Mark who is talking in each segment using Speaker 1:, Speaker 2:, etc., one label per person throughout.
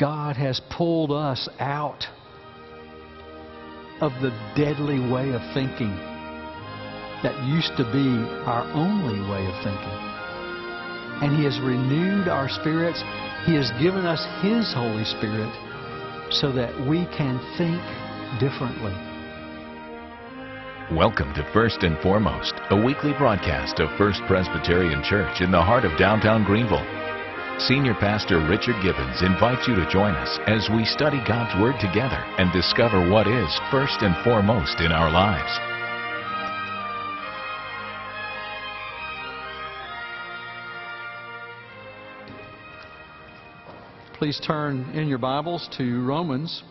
Speaker 1: God has pulled us out of the deadly way of thinking that used to be our only way of thinking. And He has renewed our spirits. He has given us His Holy Spirit so that we can think differently.
Speaker 2: Welcome to First and Foremost, a weekly broadcast of First Presbyterian Church in the heart of downtown Greenville. Senior Pastor Richard Gibbons invites you to join us as we study God's Word together and discover what is first and foremost in our lives.
Speaker 1: Please turn in your Bibles to Romans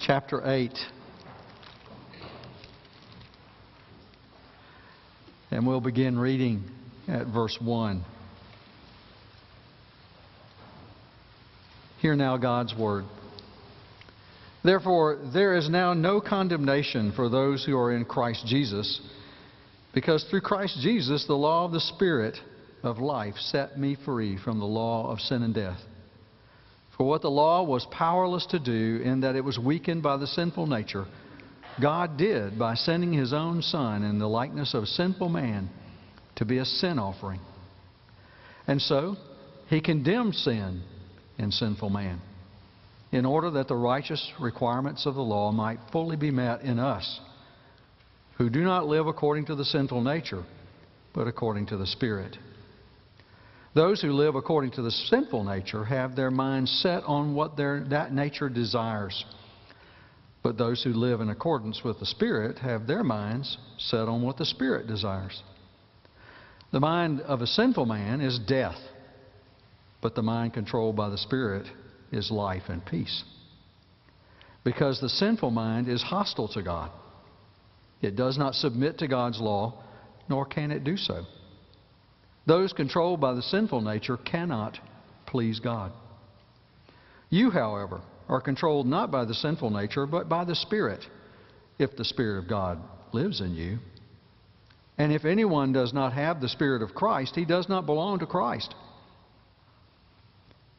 Speaker 1: chapter 8. And we'll begin reading at verse 1. Hear now God's word. Therefore, there is now no condemnation for those who are in Christ Jesus, because through Christ Jesus, the law of the Spirit of life set me free from the law of sin and death. For what the law was powerless to do, in that it was weakened by the sinful nature, God did by sending His own Son in the likeness of sinful man to be a sin offering. And so, He condemned sin in sinful man, in order that the righteous requirements of the law might fully be met in us, who do not live according to the sinful nature, but according to the Spirit. Those who live according to the sinful nature have their minds set on what their, that nature desires. But those who live in accordance with the Spirit have their minds set on what the Spirit desires. The mind of a sinful man is death but the mind controlled by the Spirit is life and peace. Because the sinful mind is hostile to God. It does not submit to God's law, nor can it do so. Those controlled by the sinful nature cannot please God. You, however, are controlled not by the sinful nature, but by the Spirit, if the Spirit of God lives in you. And if anyone does not have the Spirit of Christ, he does not belong to Christ.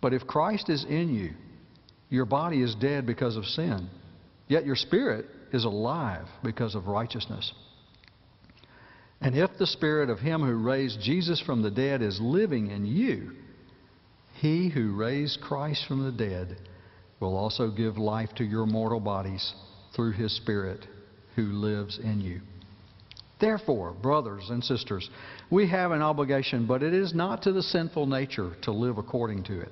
Speaker 1: But if Christ is in you, your body is dead because of sin, yet your spirit is alive because of righteousness. And if the spirit of him who raised Jesus from the dead is living in you, he who raised Christ from the dead will also give life to your mortal bodies through his spirit who lives in you. Therefore, brothers and sisters, we have an obligation, but it is not to the sinful nature to live according to it.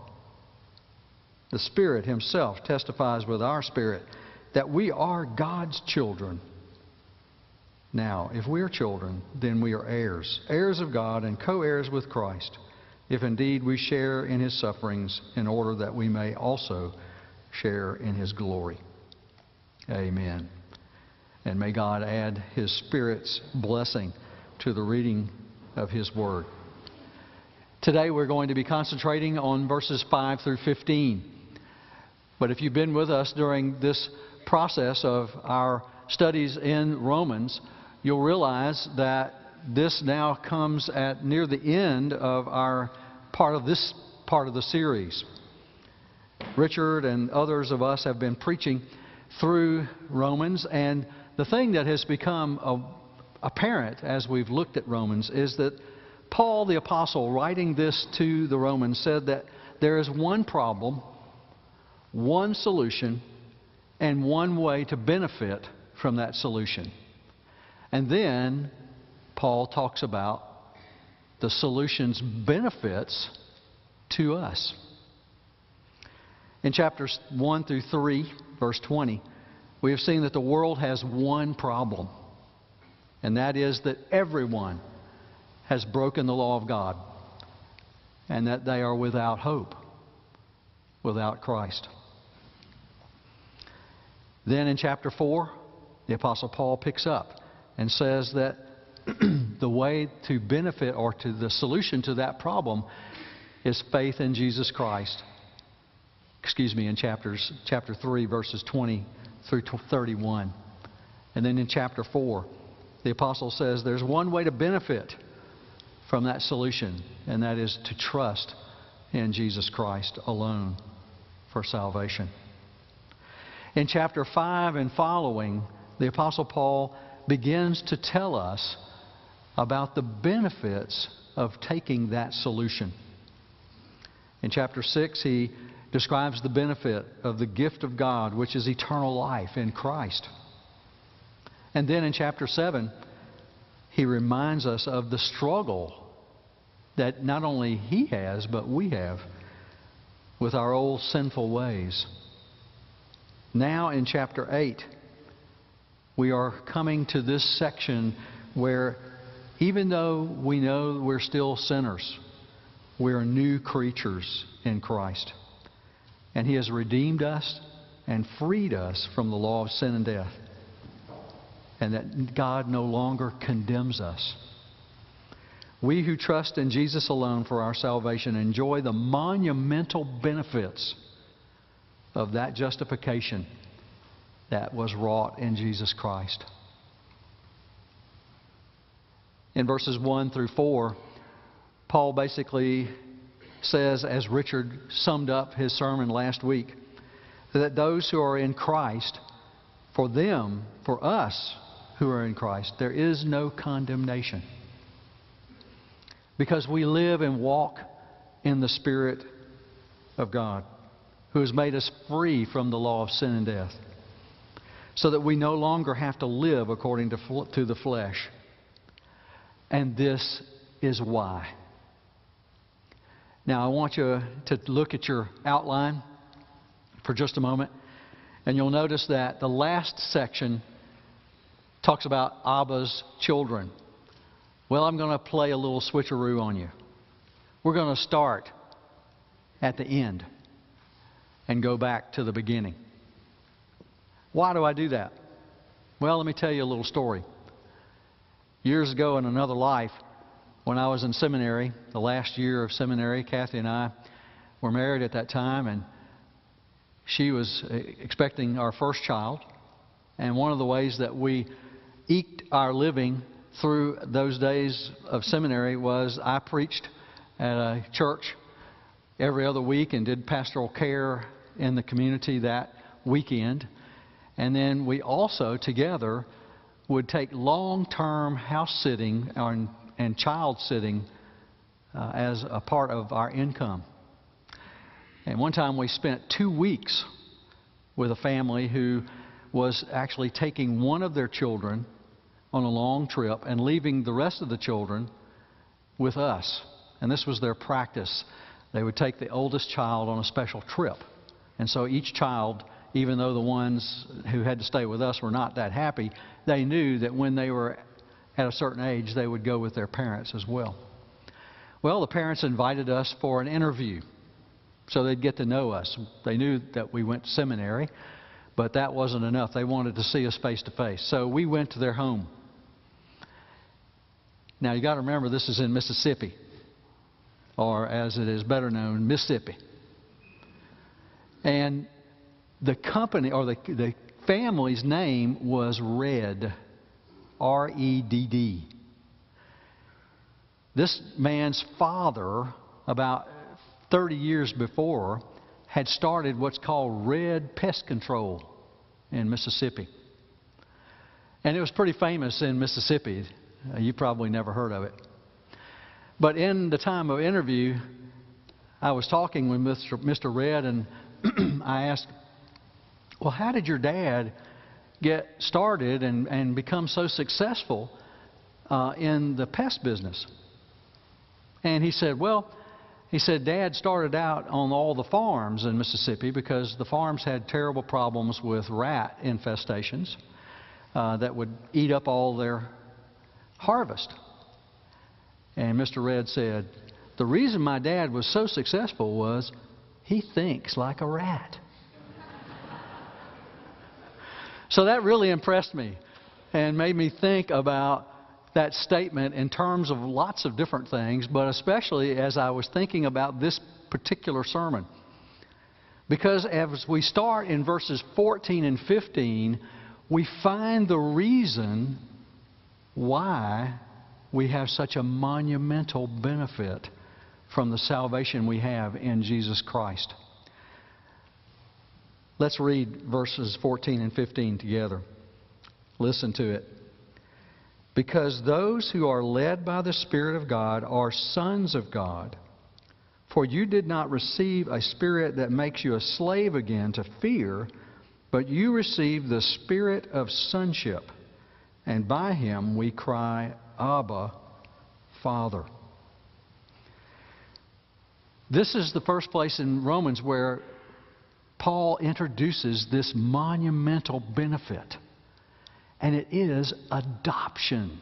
Speaker 1: The Spirit Himself testifies with our spirit that we are God's children. Now, if we are children, then we are heirs, heirs of God and co heirs with Christ, if indeed we share in His sufferings, in order that we may also share in His glory. Amen. And may God add His Spirit's blessing to the reading of His Word. Today we're going to be concentrating on verses 5 through 15. But if you've been with us during this process of our studies in Romans, you'll realize that this now comes at near the end of our part of this part of the series. Richard and others of us have been preaching through Romans, and the thing that has become apparent as we've looked at Romans is that Paul the Apostle, writing this to the Romans, said that there is one problem one solution and one way to benefit from that solution. And then Paul talks about the solution's benefits to us. In chapters 1 through 3, verse 20, we have seen that the world has one problem, and that is that everyone has broken the law of God and that they are without hope, without Christ. Then in chapter 4, the Apostle Paul picks up and says that the way to benefit or to the solution to that problem is faith in Jesus Christ. Excuse me, in chapters, chapter 3, verses 20 through 31. And then in chapter 4, the apostle says there's one way to benefit from that solution, and that is to trust in Jesus Christ alone for salvation. In chapter 5 and following, the Apostle Paul begins to tell us about the benefits of taking that solution. In chapter 6, he describes the benefit of the gift of God, which is eternal life in Christ. And then in chapter 7, he reminds us of the struggle that not only he has, but we have with our old sinful ways. Now in chapter 8, we are coming to this section where even though we know we're still sinners, we are new creatures in Christ. And He has redeemed us and freed us from the law of sin and death. And that God no longer condemns us. We who trust in Jesus alone for our salvation enjoy the monumental benefits of that justification that was wrought in Jesus Christ. In verses 1 through 4, Paul basically says, as Richard summed up his sermon last week, that those who are in Christ, for them, for us who are in Christ, there is no condemnation. Because we live and walk in the Spirit of God, who has made us free from the law of sin and death, so that we no longer have to live according to, to the flesh. And this is why. Now, I want you to look at your outline for just a moment, and you'll notice that the last section talks about Abba's children. Well, I'm going to play a little switcheroo on you. We're going to start at the end and go back to the beginning. Why do I do that? Well, let me tell you a little story. Years ago in another life, when I was in seminary, the last year of seminary, Kathy and I were married at that time, and she was uh, expecting our first child. And one of the ways that we eked our living through those days of seminary was I preached at a church every other week and did pastoral care in the community that weekend. And then we also together would take long term house sitting and and child sitting uh, as a part of our income. And one time we spent two weeks with a family who was actually taking one of their children on a long trip and leaving the rest of the children with us. And this was their practice. They would take the oldest child on a special trip. And so each child, even though the ones who had to stay with us were not that happy, they knew that when they were at a certain age, they would go with their parents as well. Well, the parents invited us for an interview so they'd get to know us. They knew that we went to seminary, but that wasn't enough. They wanted to see us face to face. So we went to their home. Now, you got to remember, this is in Mississippi, or as it is better known, Mississippi. And the company, or the, the family's name was Redd, R E D D. This man's father, about 30 years before, had started what's called Redd Pest Control in Mississippi. And it was pretty famous in Mississippi. Uh, you probably never heard of it. But in the time of interview, I was talking with Mr. Redd, and I asked, Well, how did your dad get started and, and become so successful uh, in the pest business? And he said, Well, he said, Dad started out on all the farms in Mississippi because the farms had terrible problems with rat infestations uh, that would eat up all their harvest. And Mr. Redd said, The reason my dad was so successful was he thinks like a rat. So that really impressed me and made me think about that statement in terms of lots of different things, but especially as I was thinking about this particular sermon. Because as we start in verses 14 and 15, we find the reason why we have such a monumental benefit from the salvation we have in Jesus Christ. Let's read verses 14 and 15 together. Listen to it. Because those who are led by the Spirit of God are sons of God. For you did not receive a spirit that makes you a slave again to fear, but you received the spirit of sonship. And by him we cry, Abba, Father. This is the first place in Romans where Paul introduces this monumental benefit, and it is adoption.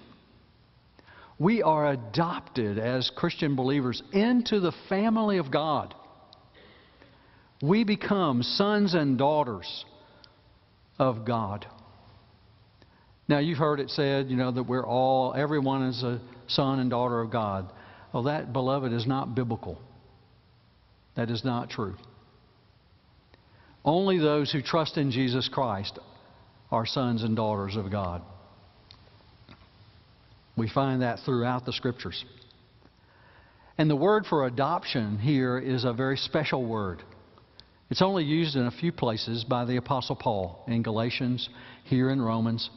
Speaker 1: We are adopted as Christian believers into the family of God. We become sons and daughters of God. Now, you've heard it said, you know, that we're all, everyone is a son and daughter of God. Well, that, beloved, is not biblical. That is not true. Only those who trust in Jesus Christ are sons and daughters of God. We find that throughout the Scriptures. And the word for adoption here is a very special word. It's only used in a few places by the Apostle Paul in Galatians, here in Romans,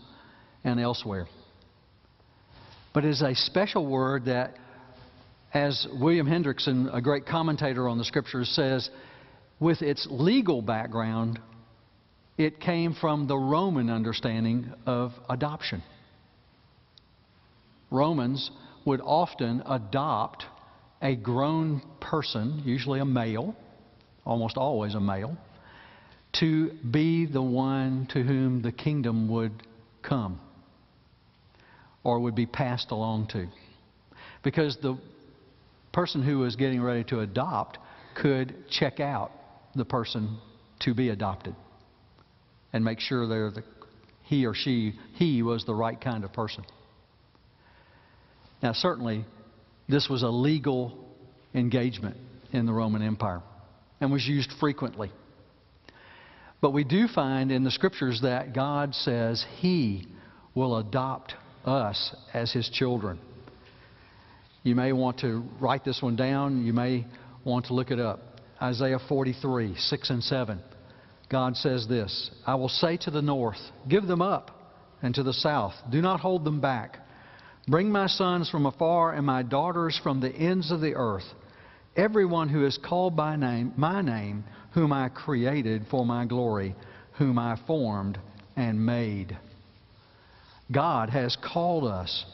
Speaker 1: and elsewhere. But it is a special word that, as William Hendriksen, a great commentator on the Scriptures, says, with its legal background, it came from the Roman understanding of adoption. Romans would often adopt a grown person, usually a male, almost always a male, to be the one to whom the kingdom would come or would be passed along to. Because the person who was getting ready to adopt could check out the person to be adopted and make sure they're the, he or she, he was the right kind of person. Now, certainly, this was a legal engagement in the Roman Empire and was used frequently. But we do find in the scriptures that God says He will adopt us as His children. You may want to write this one down. You may want to look it up. Isaiah 43, 6 and 7. God says this I will say to the north, Give them up, and to the south, Do not hold them back. Bring my sons from afar and my daughters from the ends of the earth. Everyone who is called by name, my name, whom I created for my glory, whom I formed and made. God has called us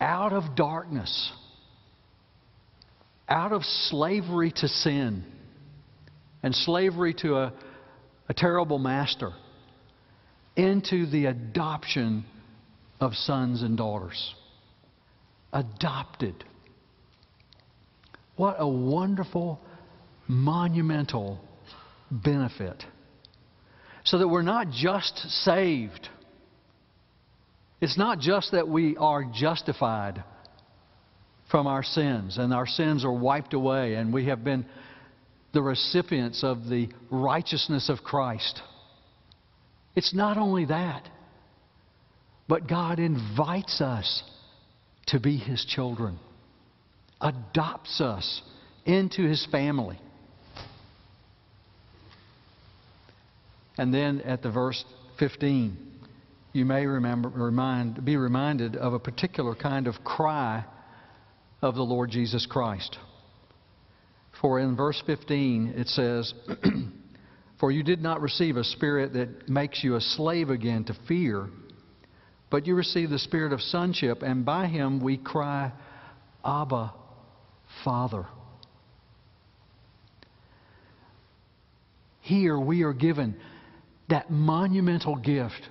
Speaker 1: out of darkness, out of slavery to sin and slavery to a, a terrible master, into the adoption of sons and daughters. Adopted. What a wonderful, monumental benefit. So that we're not just saved it's not just that we are justified from our sins and our sins are wiped away and we have been the recipients of the righteousness of Christ. It's not only that, but God invites us to be His children, adopts us into His family. And then at the verse 15, you may remember, remind, be reminded of a particular kind of cry of the Lord Jesus Christ. For in verse 15 it says, For you did not receive a spirit that makes you a slave again to fear, but you received the spirit of sonship, and by him we cry, Abba, Father. Here we are given that monumental gift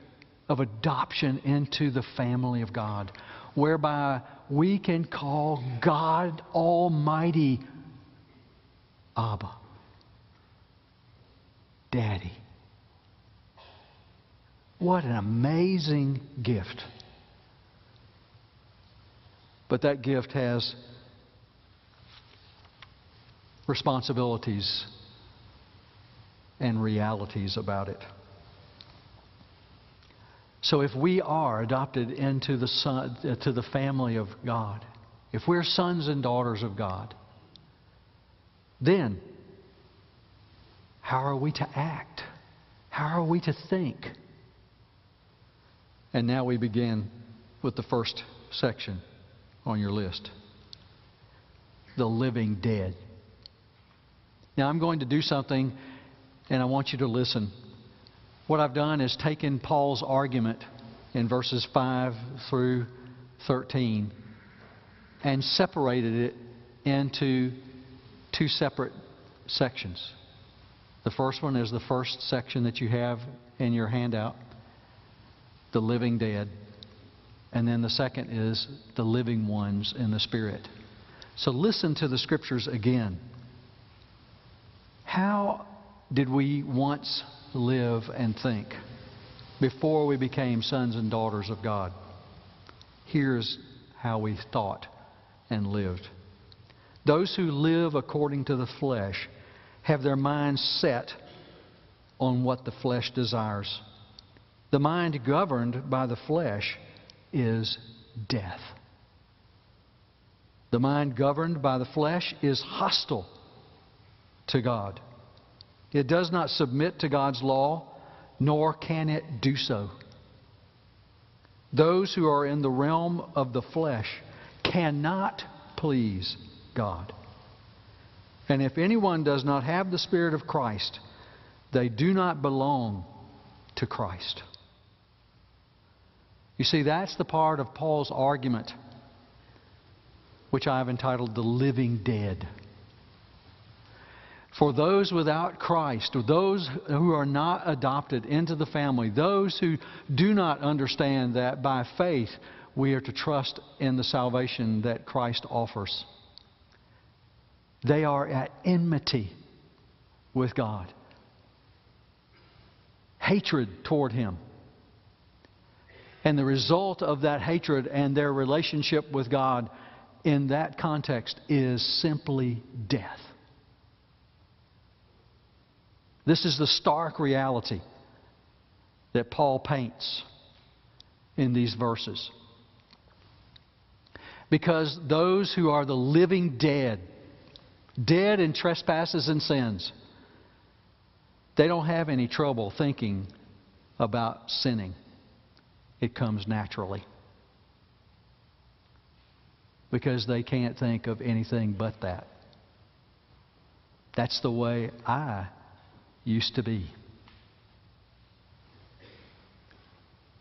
Speaker 1: of adoption into the family of God, whereby we can call God Almighty Abba, Daddy. What an amazing gift. But that gift has responsibilities and realities about it. So if we are adopted into the son, uh, to the family of God, if we're sons and daughters of God, then how are we to act? How are we to think? And now we begin with the first section on your list the living dead. Now, I'm going to do something, and I want you to listen. What I've done is taken Paul's argument in verses 5 through 13 and separated it into two separate sections. The first one is the first section that you have in your handout the living dead. And then the second is the living ones in the Spirit. So listen to the scriptures again. How did we once live and think before we became sons and daughters of God? Here's how we thought and lived. Those who live according to the flesh have their minds set on what the flesh desires. The mind governed by the flesh is death. The mind governed by the flesh is hostile to God. It does not submit to God's law, nor can it do so. Those who are in the realm of the flesh cannot please God. And if anyone does not have the Spirit of Christ, they do not belong to Christ. You see, that's the part of Paul's argument which I have entitled The Living Dead. For those without Christ, or those who are not adopted into the family, those who do not understand that by faith we are to trust in the salvation that Christ offers, they are at enmity with God, hatred toward Him. And the result of that hatred and their relationship with God in that context is simply death. This is the stark reality that Paul paints in these verses. Because those who are the living dead, dead in trespasses and sins, they don't have any trouble thinking about sinning. It comes naturally. Because they can't think of anything but that. That's the way I used to be.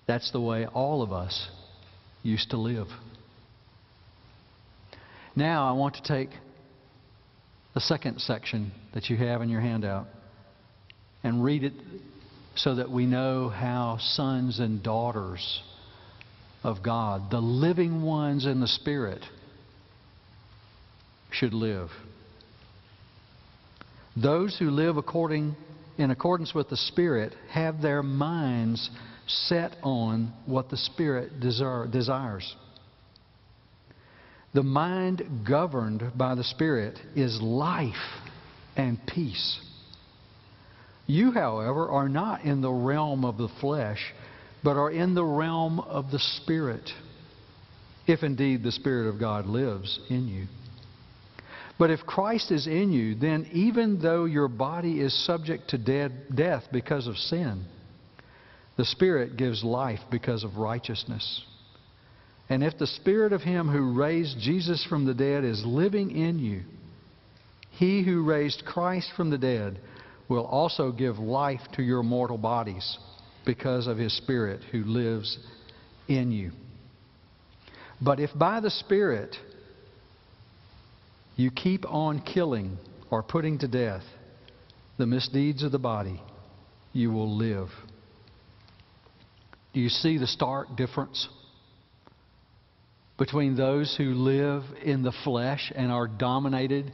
Speaker 1: That's the way all of us used to live. Now I want to take the second section that you have in your handout and read it so that we know how sons and daughters of God, the living ones in the Spirit, should live. Those who live according in accordance with the Spirit have their minds set on what the Spirit desires. The mind governed by the Spirit is life and peace. You, however, are not in the realm of the flesh, but are in the realm of the Spirit, if indeed the Spirit of God lives in you. But if Christ is in you, then even though your body is subject to dead, death because of sin, the Spirit gives life because of righteousness. And if the Spirit of Him who raised Jesus from the dead is living in you, He who raised Christ from the dead will also give life to your mortal bodies because of His Spirit who lives in you. But if by the Spirit you keep on killing or putting to death the misdeeds of the body, you will live. Do you see the stark difference between those who live in the flesh and are dominated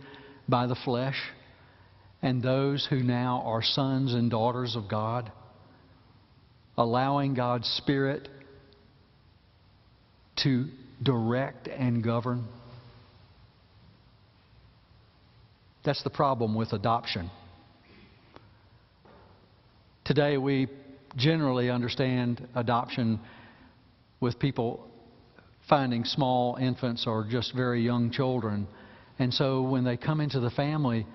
Speaker 1: by the flesh and those who now are sons and daughters of God? allowing God's Spirit to direct and govern? That's the problem with adoption. Today, we generally understand adoption with people finding small infants or just very young children. And so when they come into the family,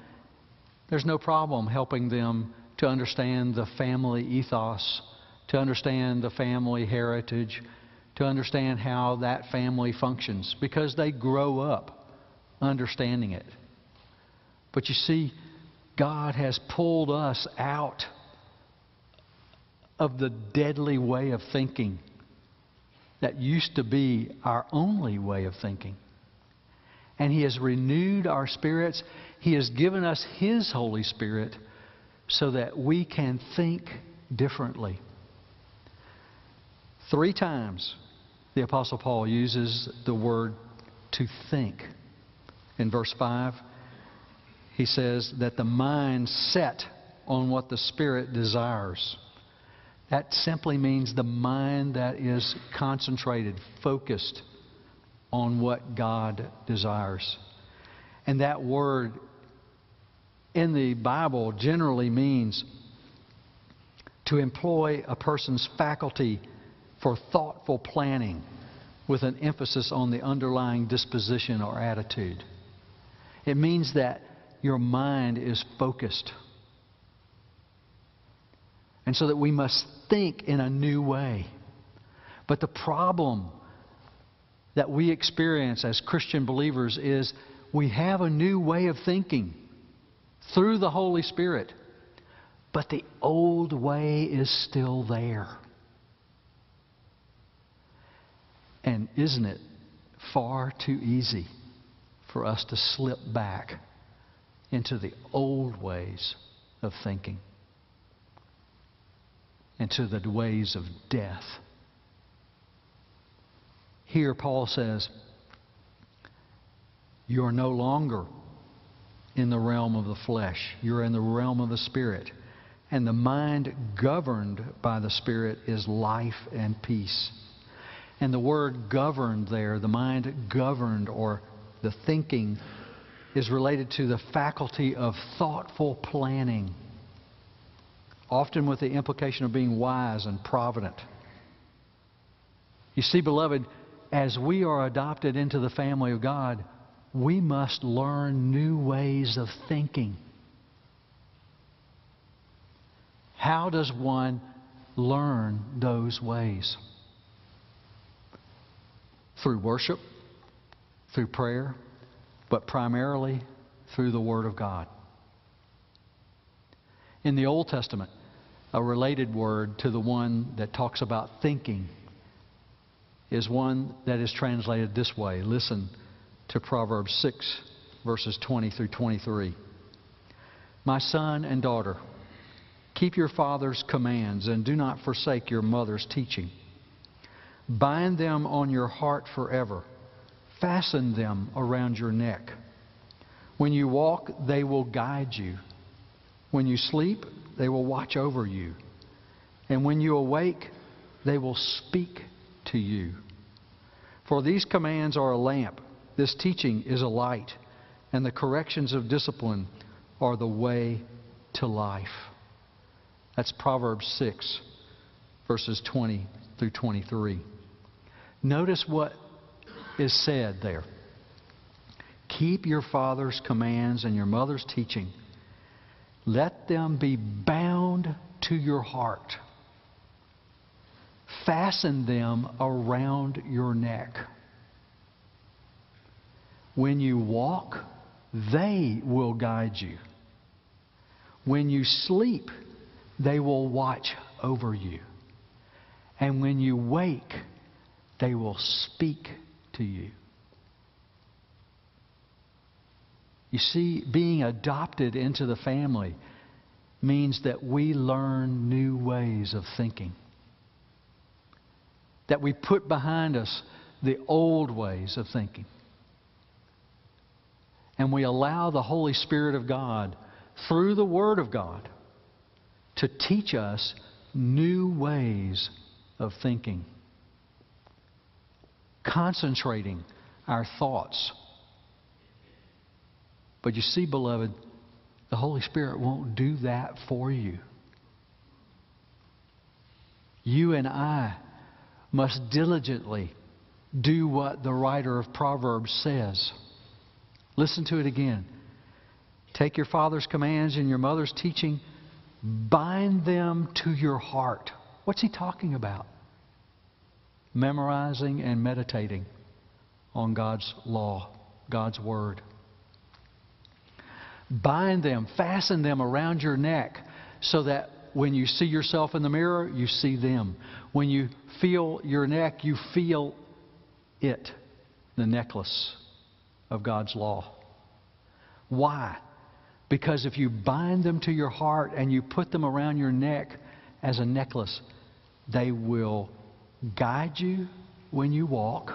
Speaker 1: there's no problem helping them to understand the family ethos, to understand the family heritage, to understand how that family functions, because they grow up understanding it. But you see, God has pulled us out of the deadly way of thinking that used to be our only way of thinking. And He has renewed our spirits. He has given us His Holy Spirit so that we can think differently. Three times the Apostle Paul uses the word to think. In verse 5, he says that the mind set on what the Spirit desires. That simply means the mind that is concentrated, focused on what God desires. And that word in the Bible generally means to employ a person's faculty for thoughtful planning with an emphasis on the underlying disposition or attitude. It means that your mind is focused and so that we must think in a new way. But the problem that we experience as Christian believers is we have a new way of thinking through the Holy Spirit, but the old way is still there. And isn't it far too easy for us to slip back into the old ways of thinking? into the ways of death. Here, Paul says, You're no longer in the realm of the flesh, you're in the realm of the Spirit. And the mind governed by the Spirit is life and peace. And the word governed there, the mind governed or the thinking, is related to the faculty of thoughtful planning often with the implication of being wise and provident. You see, beloved, as we are adopted into the family of God, we must learn new ways of thinking. How does one learn those ways? Through worship, through prayer, but primarily through the Word of God. In the Old Testament, a related word to the one that talks about thinking is one that is translated this way. Listen to Proverbs 6, verses 20 through 23. My son and daughter, keep your father's commands and do not forsake your mother's teaching. Bind them on your heart forever, fasten them around your neck. When you walk, they will guide you. When you sleep, they will watch over you. And when you awake, they will speak to you. For these commands are a lamp, this teaching is a light, and the corrections of discipline are the way to life. That's Proverbs 6, verses 20 through 23. Notice what is said there. Keep your father's commands and your mother's teaching let them be bound to your heart. Fasten them around your neck. When you walk, they will guide you. When you sleep, they will watch over you. And when you wake, they will speak to you. You see, being adopted into the family means that we learn new ways of thinking. That we put behind us the old ways of thinking. And we allow the Holy Spirit of God, through the Word of God, to teach us new ways of thinking, concentrating our thoughts. But you see, beloved, the Holy Spirit won't do that for you. You and I must diligently do what the writer of Proverbs says. Listen to it again. Take your father's commands and your mother's teaching, bind them to your heart. What's he talking about? Memorizing and meditating on God's law, God's word. Bind them, fasten them around your neck so that when you see yourself in the mirror, you see them. When you feel your neck, you feel it, the necklace of God's law. Why? Because if you bind them to your heart and you put them around your neck as a necklace, they will guide you when you walk,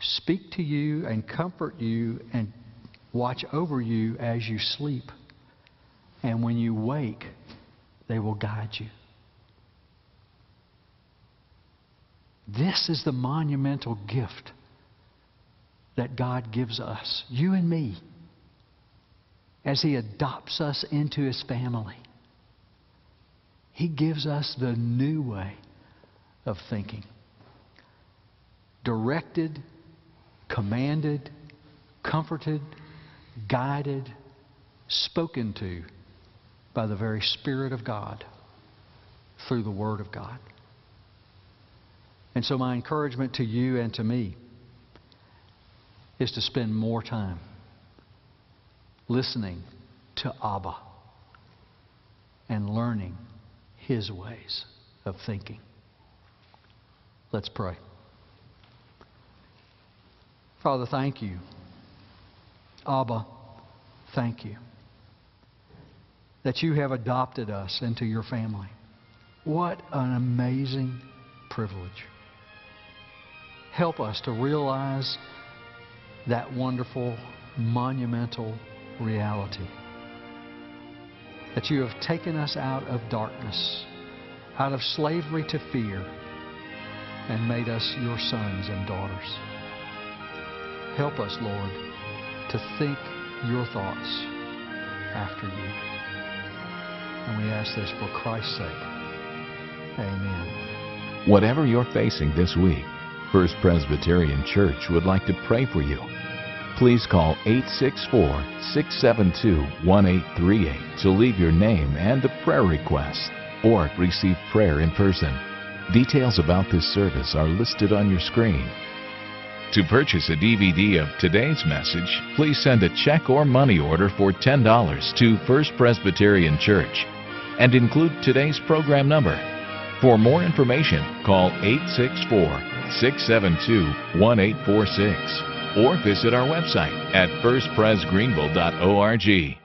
Speaker 1: speak to you and comfort you and watch over you as you sleep. And when you wake, they will guide you. This is the monumental gift that God gives us, you and me, as He adopts us into His family. He gives us the new way of thinking. Directed, commanded, comforted, guided, spoken to by the very Spirit of God through the Word of God. And so, my encouragement to you and to me is to spend more time listening to Abba and learning His ways of thinking. Let's pray. Father, thank you. Abba, thank you that you have adopted us into your family. What an amazing privilege. Help us to realize that wonderful, monumental reality. That you have taken us out of darkness, out of slavery to fear, and made us your sons and daughters. Help us, Lord, to think your thoughts after you. And we ask this for Christ's sake. Amen.
Speaker 2: Whatever you're facing this week, First Presbyterian Church would like to pray for you. Please call 864 672 1838 to leave your name and a prayer request or receive prayer in person. Details about this service are listed on your screen. To purchase a DVD of today's message, please send a check or money order for $10 to First Presbyterian Church and include today's program number. For more information, call 864 672 1846 or visit our website at firstpresgreenville.org.